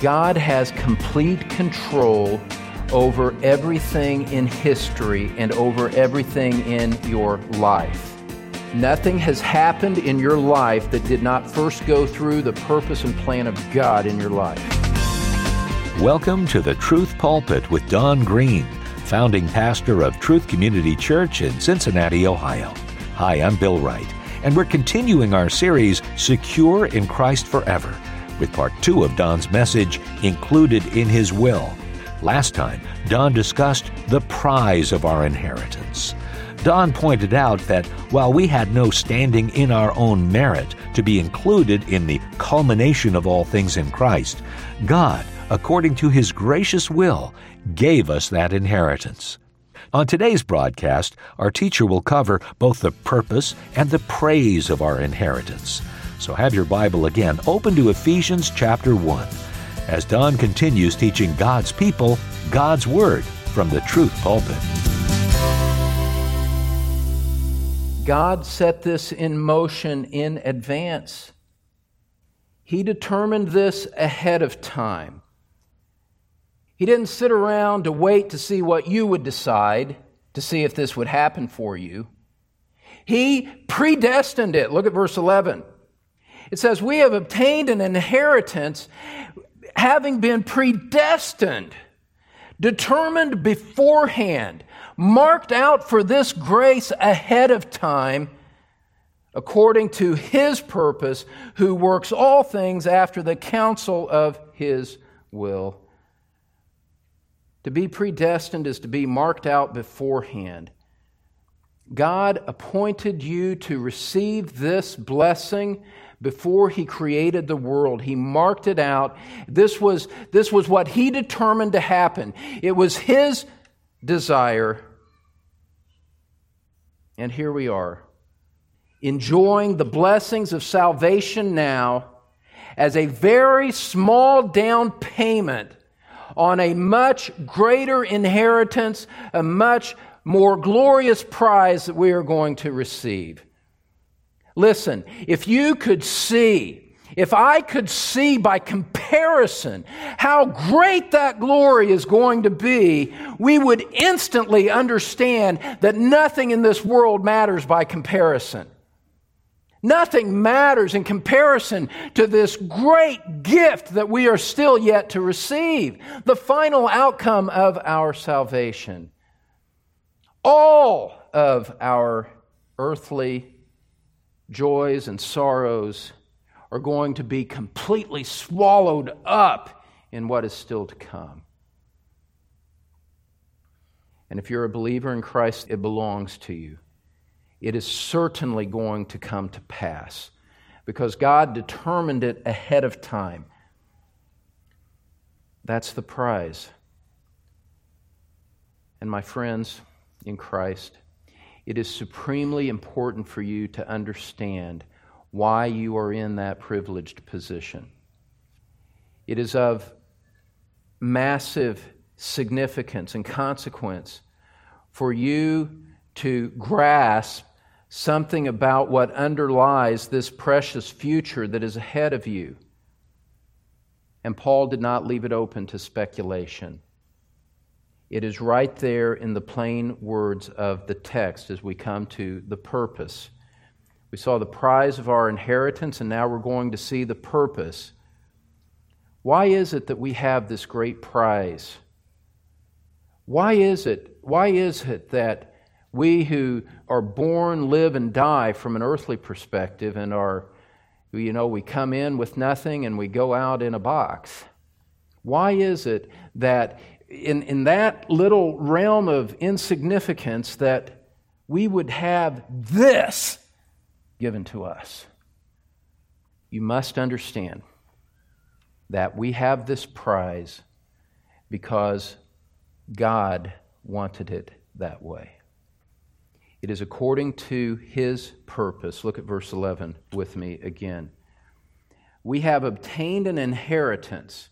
God has complete control over everything in history and over everything in your life. Nothing has happened in your life that did not first go through the purpose and plan of God in your life. Welcome to the Truth Pulpit with Don Green, founding pastor of Truth Community Church in Cincinnati, Ohio. Hi, I'm Bill Wright, and we're continuing our series, Secure in Christ Forever with part two of Don's message, Included in His Will. Last time, Don discussed the prize of our inheritance. Don pointed out that while we had no standing in our own merit to be included in the culmination of all things in Christ, God, according to His gracious will, gave us that inheritance. On today's broadcast, our teacher will cover both the purpose and the praise of our inheritance. So have your Bible again open to Ephesians chapter 1 as Don continues teaching God's people God's Word from the Truth Pulpit. God set this in motion in advance. He determined this ahead of time. He didn't sit around to wait to see what you would decide, to see if this would happen for you. He predestined it. Look at verse 11. It says, We have obtained an inheritance having been predestined, determined beforehand, marked out for this grace ahead of time, according to his purpose, who works all things after the counsel of his will. To be predestined is to be marked out beforehand. God appointed you to receive this blessing before he created the world. He marked it out. This was, this was what he determined to happen. It was his desire. And here we are, enjoying the blessings of salvation now as a very small down payment on a much greater inheritance, a much more glorious prize that we are going to receive. Listen, if you could see, if I could see by comparison how great that glory is going to be, we would instantly understand that nothing in this world matters by comparison. Nothing matters in comparison to this great gift that we are still yet to receive, the final outcome of our salvation. All of our earthly joys and sorrows are going to be completely swallowed up in what is still to come. And if you're a believer in Christ, it belongs to you. It is certainly going to come to pass because God determined it ahead of time. That's the prize. And my friends in Christ, it is supremely important for you to understand why you are in that privileged position. It is of massive significance and consequence for you to grasp something about what underlies this precious future that is ahead of you. And Paul did not leave it open to speculation. It is right there in the plain words of the text as we come to the purpose. We saw the prize of our inheritance, and now we're going to see the purpose. Why is it that we have this great prize? Why is it? Why is it that we who are born, live, and die from an earthly perspective and are, you know, we come in with nothing and we go out in a box? Why is it that in, in that little realm of insignificance that we would have this given to us. You must understand that we have this prize because God wanted it that way. It is according to his purpose. Look at verse 11 with me again. We have obtained an inheritance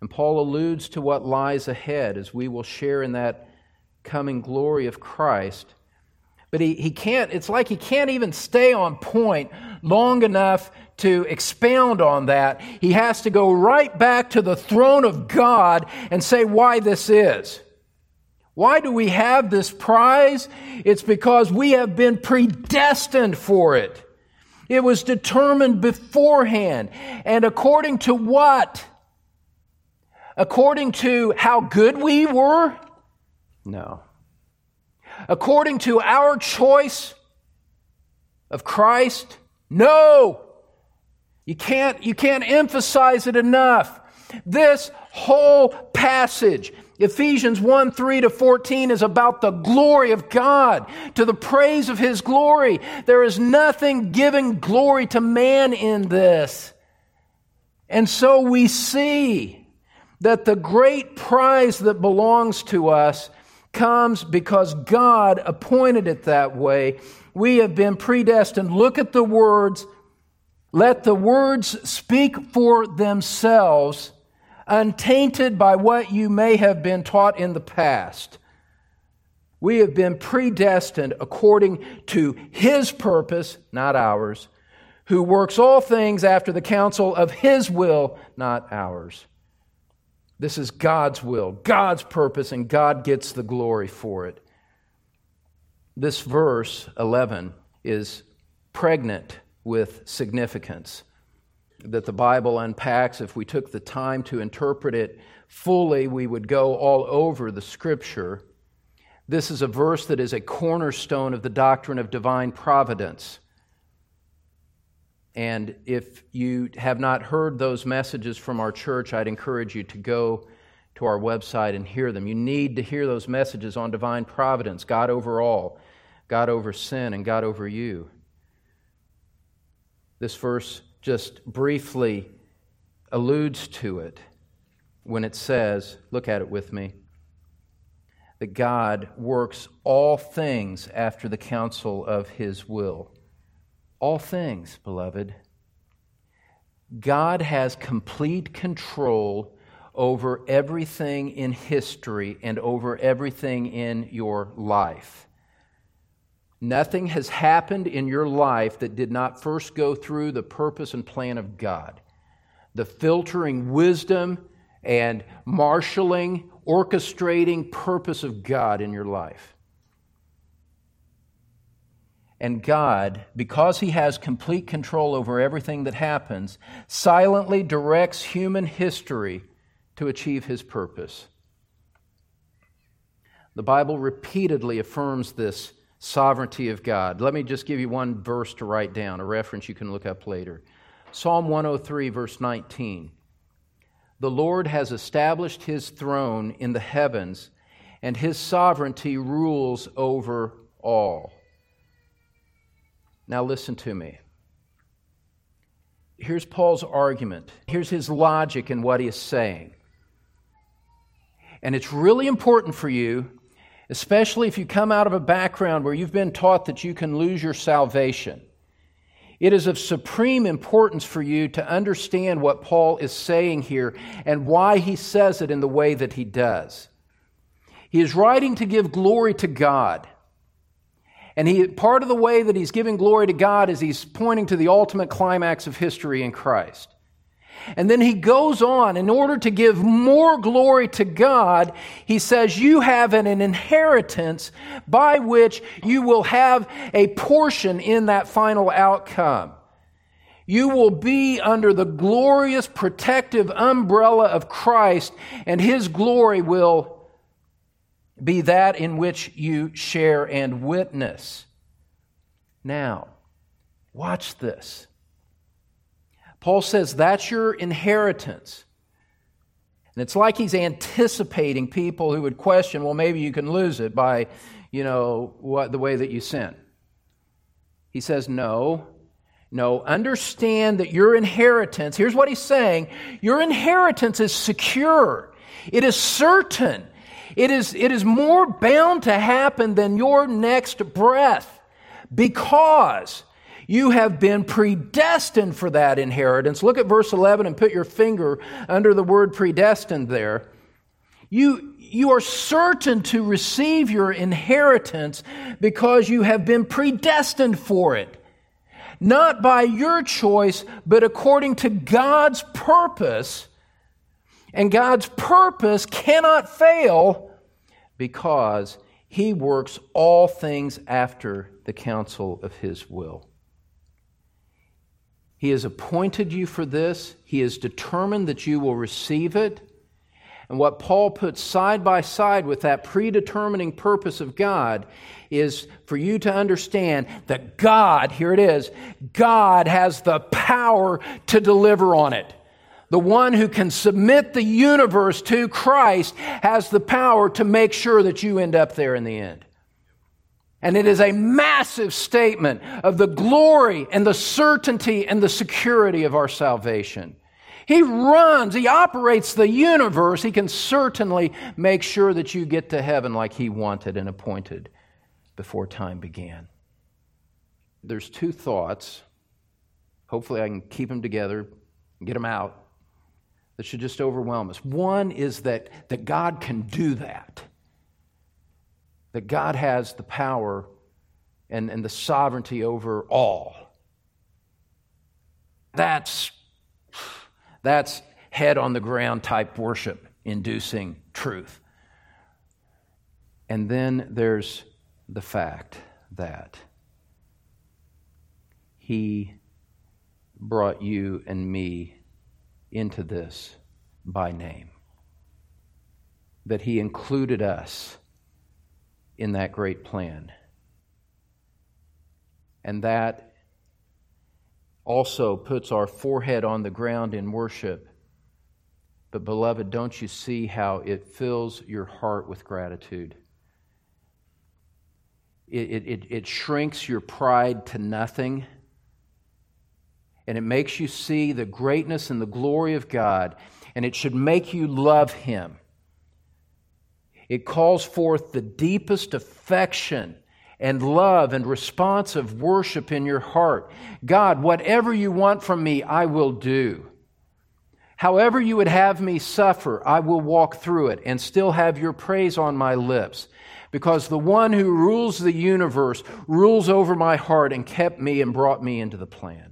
and Paul alludes to what lies ahead as we will share in that coming glory of Christ. But he, he can't, it's like he can't even stay on point long enough to expound on that, he has to go right back to the throne of God and say why this is. Why do we have this prize? It's because we have been predestined for it. It was determined beforehand. And according to what? According to how good we were? No. According to our choice of Christ? No. You can't, you can't emphasize it enough. This whole passage Ephesians 1 3 to 14 is about the glory of God, to the praise of His glory. There is nothing giving glory to man in this. And so we see that the great prize that belongs to us comes because God appointed it that way. We have been predestined. Look at the words. Let the words speak for themselves untainted by what you may have been taught in the past. We have been predestined according to His purpose, not ours, who works all things after the counsel of His will, not ours. This is God's will, God's purpose, and God gets the glory for it. This verse, 11, is pregnant with significance that the Bible unpacks, if we took the time to interpret it fully, we would go all over the Scripture. This is a verse that is a cornerstone of the doctrine of divine providence. And if you have not heard those messages from our church, I'd encourage you to go to our website and hear them. You need to hear those messages on divine providence, God over all, God over sin, and God over you. This verse just briefly alludes to it when it says, look at it with me, that God works all things after the counsel of his will. All things, beloved. God has complete control over everything in history and over everything in your life. Nothing has happened in your life that did not first go through the purpose and plan of God. The filtering wisdom and marshaling, orchestrating purpose of God in your life. And God, because He has complete control over everything that happens, silently directs human history to achieve His purpose. The Bible repeatedly affirms this sovereignty of God. Let me just give you one verse to write down, a reference you can look up later. Psalm 103, verse 19. The Lord has established his throne in the heavens, and his sovereignty rules over all. Now, listen to me. Here's Paul's argument. Here's his logic in what he is saying. And it's really important for you especially if you come out of a background where you've been taught that you can lose your salvation. It is of supreme importance for you to understand what Paul is saying here and why he says it in the way that he does. He is writing to give glory to God. And he, part of the way that he's giving glory to God is he's pointing to the ultimate climax of history in Christ. And then he goes on, in order to give more glory to God, he says, You have an inheritance by which you will have a portion in that final outcome. You will be under the glorious protective umbrella of Christ, and his glory will be that in which you share and witness. Now, watch this. Paul says that's your inheritance. And it's like he's anticipating people who would question, well, maybe you can lose it by, you know, what, the way that you sin. He says, no, no, understand that your inheritance, here's what he's saying your inheritance is secure, it is certain, it is, it is more bound to happen than your next breath because you have been predestined for that inheritance. Look at verse 11 and put your finger under the word predestined there. You, you are certain to receive your inheritance because you have been predestined for it. not by your choice, but according to God's purpose. And God's purpose cannot fail because He works all things after the counsel of His will. He has appointed you for this. He has determined that you will receive it. And what Paul puts side by side with that predetermining purpose of God is for you to understand that God, here it is, God has the power to deliver on it. The one who can submit the universe to Christ has the power to make sure that you end up there in the end. And it is a massive statement of the glory and the certainty and the security of our salvation. He runs, He operates the universe. He can certainly make sure that you get to heaven like He wanted and appointed before time began. There's two thoughts. Hopefully, I can keep them together get them out that should just overwhelm us. One is that, that God can do that, that God has the power and, and the sovereignty over all. That's that's head on the ground type worship inducing truth. And then there's the fact that He brought you and me into this by name, that He included us in that great plan. And that also puts our forehead on the ground in worship. But, beloved, don't you see how it fills your heart with gratitude? It, it, it, shrinks your pride to nothing. And it makes you see the greatness and the glory of God. And it should make you love Him. It calls forth the deepest affection and love and responsive worship in your heart. God, whatever you want from me, I will do. However, you would have me suffer, I will walk through it and still have your praise on my lips. Because the one who rules the universe rules over my heart and kept me and brought me into the plan.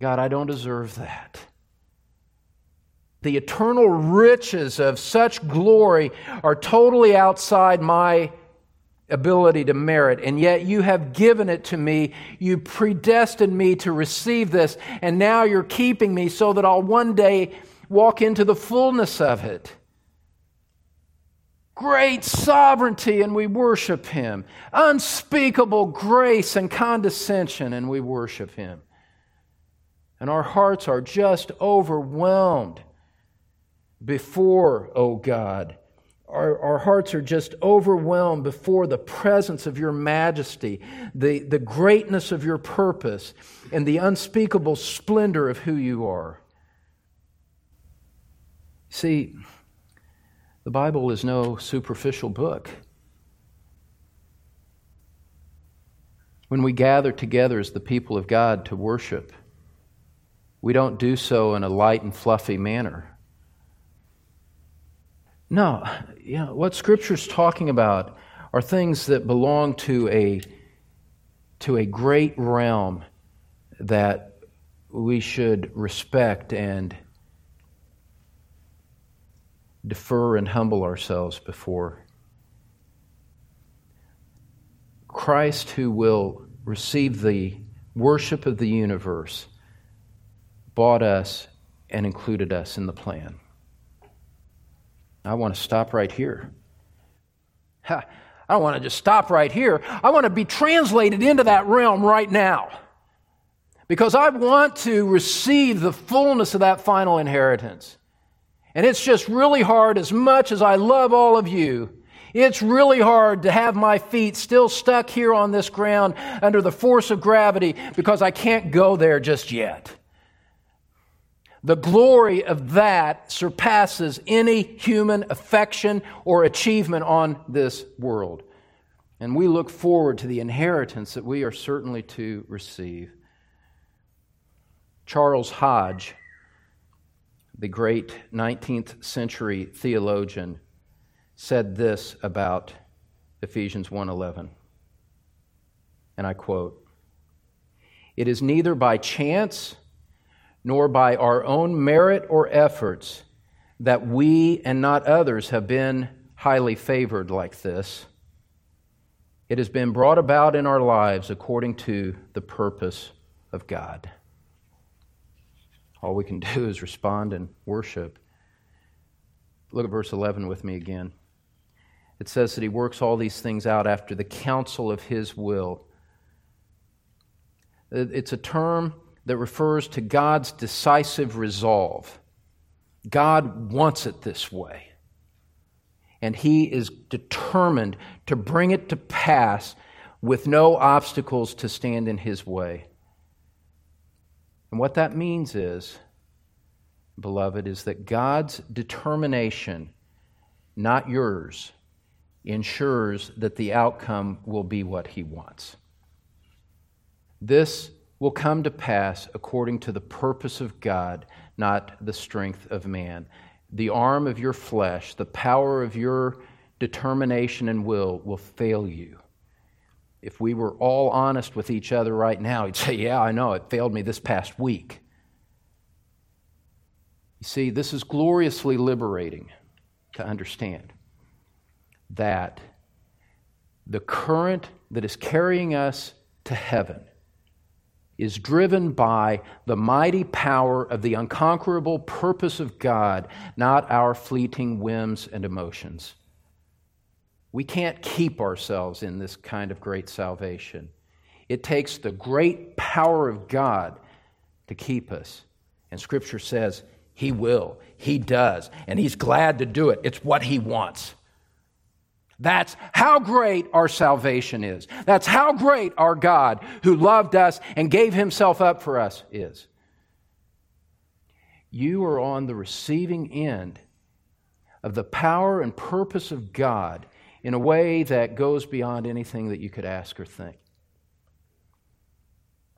God, I don't deserve that. The eternal riches of such glory are totally outside my ability to merit, and yet you have given it to me. You predestined me to receive this, and now you're keeping me so that I'll one day walk into the fullness of it. Great sovereignty, and we worship Him. Unspeakable grace and condescension, and we worship Him. And our hearts are just overwhelmed before, O oh God, our, our hearts are just overwhelmed before the presence of your majesty, the, the greatness of your purpose, and the unspeakable splendor of who you are. See, the Bible is no superficial book. When we gather together as the people of God to worship, we don't do so in a light and fluffy manner. No, you know, what Scripture's talking about are things that belong to a, to a great realm that we should respect and defer and humble ourselves before. Christ, who will receive the worship of the universe, bought us and included us in the plan. I want to stop right here. I don't want to just stop right here. I want to be translated into that realm right now. Because I want to receive the fullness of that final inheritance. And it's just really hard, as much as I love all of you, it's really hard to have my feet still stuck here on this ground under the force of gravity because I can't go there just yet. The glory of that surpasses any human affection or achievement on this world. And we look forward to the inheritance that we are certainly to receive. Charles Hodge, the great 19th century theologian, said this about Ephesians 1:11. And I quote, It is neither by chance nor by our own merit or efforts that we and not others have been highly favored like this. It has been brought about in our lives according to the purpose of God. All we can do is respond and worship. Look at verse 11 with me again. It says that he works all these things out after the counsel of his will. It's a term that refers to God's decisive resolve. God wants it this way. And he is determined to bring it to pass with no obstacles to stand in his way. And what that means is, beloved, is that God's determination, not yours, ensures that the outcome will be what he wants. This will come to pass according to the purpose of God, not the strength of man. The arm of your flesh, the power of your determination and will, will fail you. If we were all honest with each other right now, he'd say, Yeah, I know, it failed me this past week. You see, this is gloriously liberating to understand that the current that is carrying us to heaven is driven by the mighty power of the unconquerable purpose of God, not our fleeting whims and emotions. We can't keep ourselves in this kind of great salvation. It takes the great power of God to keep us. And Scripture says He will, He does, and He's glad to do it. It's what He wants. That's how great our salvation is. That's how great our God, who loved us and gave himself up for us, is. You are on the receiving end of the power and purpose of God in a way that goes beyond anything that you could ask or think.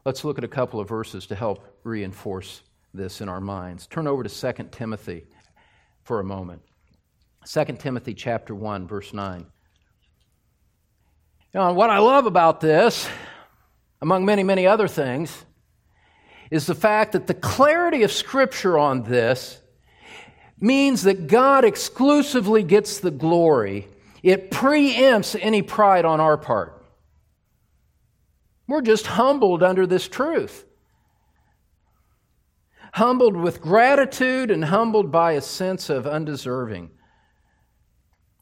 Let's look at a couple of verses to help reinforce this in our minds. Turn over to 2 Timothy for a moment. 2 Timothy chapter 1 verse 9. Now, what I love about this, among many, many other things, is the fact that the clarity of Scripture on this means that God exclusively gets the glory. It preempts any pride on our part. We're just humbled under this truth. Humbled with gratitude and humbled by a sense of undeserving.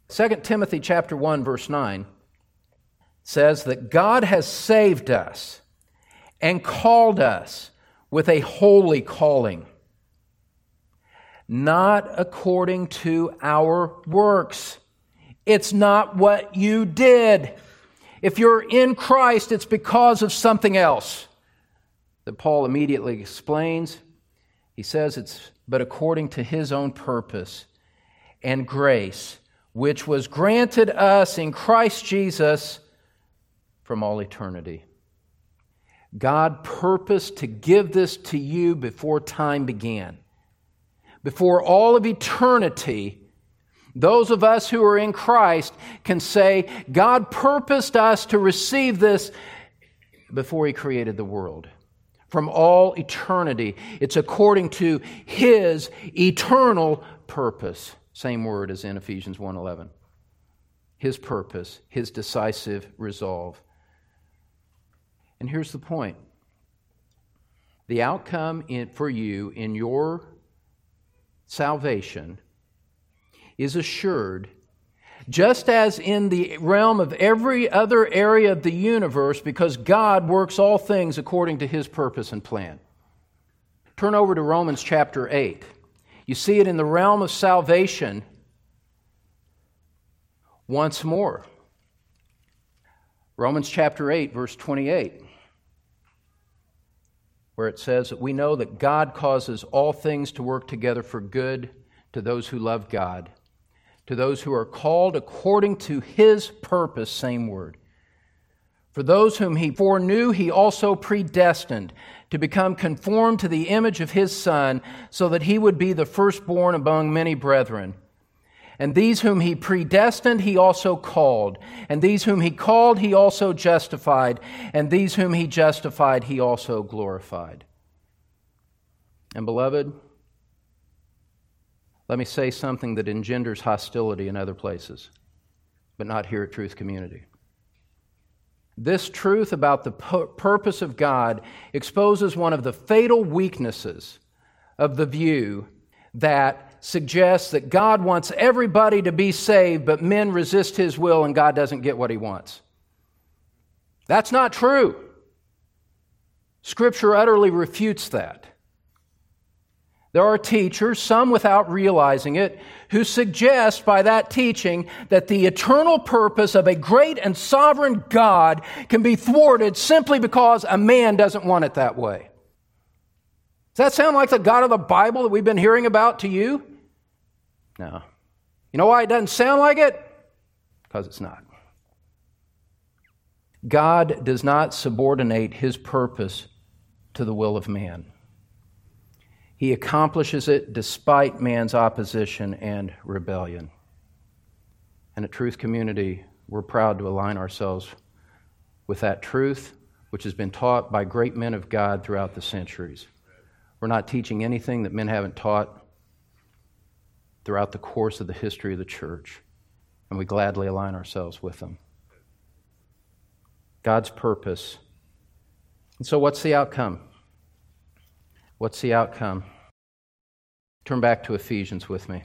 2 Timothy chapter 1 verse 9 says that God has saved us and called us with a holy calling, not according to our works. It's not what you did. If you're in Christ, it's because of something else that Paul immediately explains. He says it's but according to his own purpose and grace, which was granted us in Christ Jesus from all eternity. God purposed to give this to you before time began. Before all of eternity, those of us who are in Christ can say, God purposed us to receive this before He created the world. From all eternity, it's according to His eternal purpose. Same word as in Ephesians 1:11. His purpose, His decisive resolve. And here's the point the outcome in, for you in your salvation is assured just as in the realm of every other area of the universe because God works all things according to his purpose and plan. Turn over to Romans chapter 8. You see it in the realm of salvation once more. Romans chapter 8, verse 28 where it says that we know that God causes all things to work together for good to those who love God, to those who are called according to his purpose, same word. For those whom he foreknew, he also predestined to become conformed to the image of his Son, so that he would be the firstborn among many brethren. And these whom he predestined, he also called. And these whom he called, he also justified. And these whom he justified, he also glorified. And beloved, let me say something that engenders hostility in other places, but not here at Truth Community. This truth about the purpose of God exposes one of the fatal weaknesses of the view that suggests that God wants everybody to be saved, but men resist his will and God doesn't get what he wants. That's not true. Scripture utterly refutes that. There are teachers, some without realizing it, who suggest by that teaching that the eternal purpose of a great and sovereign God can be thwarted simply because a man doesn't want it that way. Does that sound like the God of the Bible that we've been hearing about to you? No. You know why it doesn't sound like it? Because it's not. God does not subordinate his purpose to the will of man. He accomplishes it despite man's opposition and rebellion. And at Truth Community, we're proud to align ourselves with that truth, which has been taught by great men of God throughout the centuries. We're not teaching anything that men haven't taught throughout the course of the history of the church, and we gladly align ourselves with them. God's purpose. And so, what's the outcome? What's the outcome? Turn back to Ephesians with me.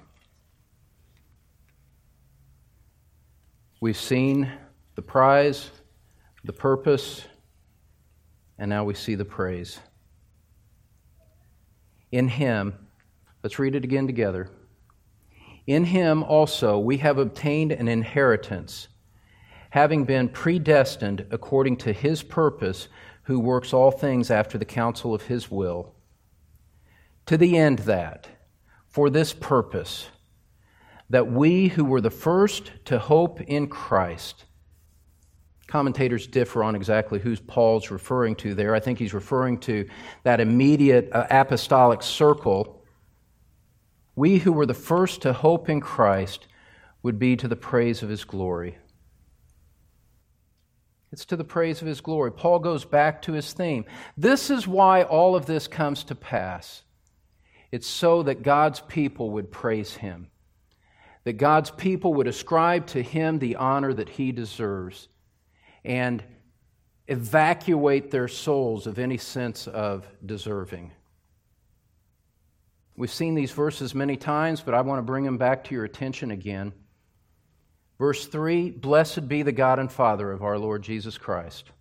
We've seen the prize, the purpose, and now we see the praise. In Him, let's read it again together. In Him also we have obtained an inheritance, having been predestined according to His purpose, who works all things after the counsel of His will to the end that, for this purpose, that we who were the first to hope in Christ, commentators differ on exactly who Paul's referring to there. I think he's referring to that immediate uh, apostolic circle. We who were the first to hope in Christ would be to the praise of his glory. It's to the praise of his glory. Paul goes back to his theme. This is why all of this comes to pass. It's so that God's people would praise him, that God's people would ascribe to him the honor that he deserves, and evacuate their souls of any sense of deserving. We've seen these verses many times, but I want to bring them back to your attention again. Verse 3 Blessed be the God and Father of our Lord Jesus Christ.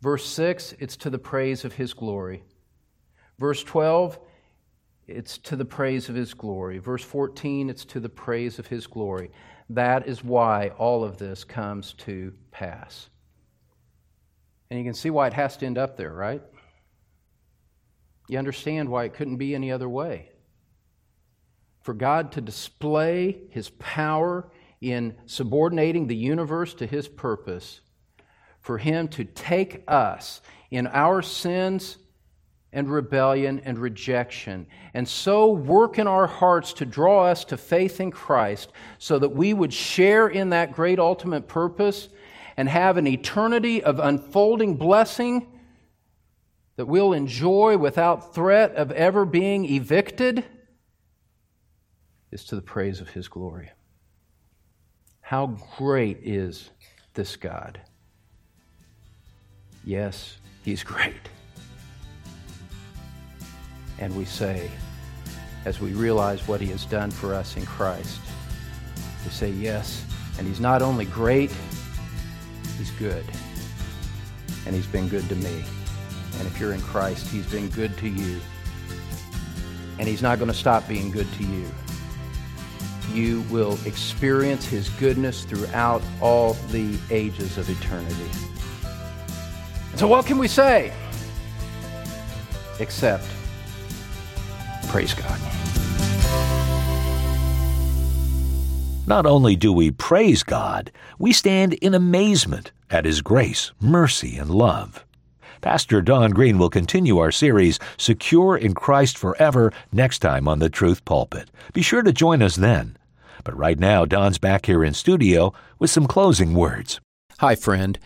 Verse 6 It's to the praise of his glory. Verse 12 it's to the praise of his glory. Verse 14, it's to the praise of his glory. That is why all of this comes to pass. And you can see why it has to end up there, right? You understand why it couldn't be any other way. For God to display his power in subordinating the universe to his purpose, for him to take us in our sins and rebellion and rejection, and so work in our hearts to draw us to faith in Christ so that we would share in that great ultimate purpose and have an eternity of unfolding blessing that we'll enjoy without threat of ever being evicted is to the praise of His glory. How great is this God? Yes, He's great. And we say, as we realize what He has done for us in Christ, we say, Yes. And He's not only great, He's good. And He's been good to me. And if you're in Christ, He's been good to you. And He's not going to stop being good to you. You will experience His goodness throughout all the ages of eternity. So, what can we say? Except, Praise God. Not only do we praise God, we stand in amazement at His grace, mercy, and love. Pastor Don Green will continue our series, Secure in Christ Forever, next time on the Truth Pulpit. Be sure to join us then. But right now, Don's back here in studio with some closing words. Hi, friend.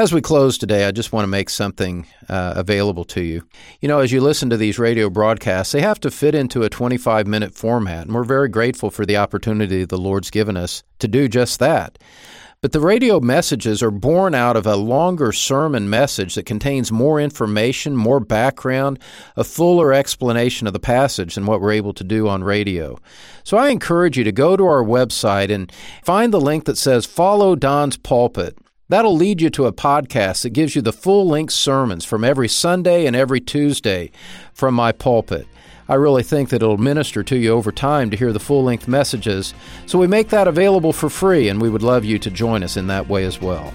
As we close today, I just want to make something uh, available to you. You know, as you listen to these radio broadcasts, they have to fit into a 25 minute format, and we're very grateful for the opportunity the Lord's given us to do just that. But the radio messages are born out of a longer sermon message that contains more information, more background, a fuller explanation of the passage than what we're able to do on radio. So I encourage you to go to our website and find the link that says Follow Don's Pulpit. That'll lead you to a podcast that gives you the full length sermons from every Sunday and every Tuesday from my pulpit. I really think that it'll minister to you over time to hear the full length messages. So we make that available for free, and we would love you to join us in that way as well.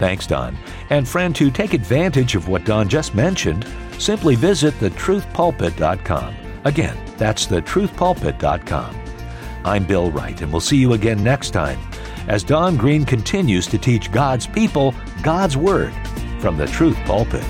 Thanks, Don. And friend, to take advantage of what Don just mentioned, simply visit thetruthpulpit.com. Again, that's thetruthpulpit.com. I'm Bill Wright, and we'll see you again next time as Don Green continues to teach God's people God's Word from the Truth Pulpit.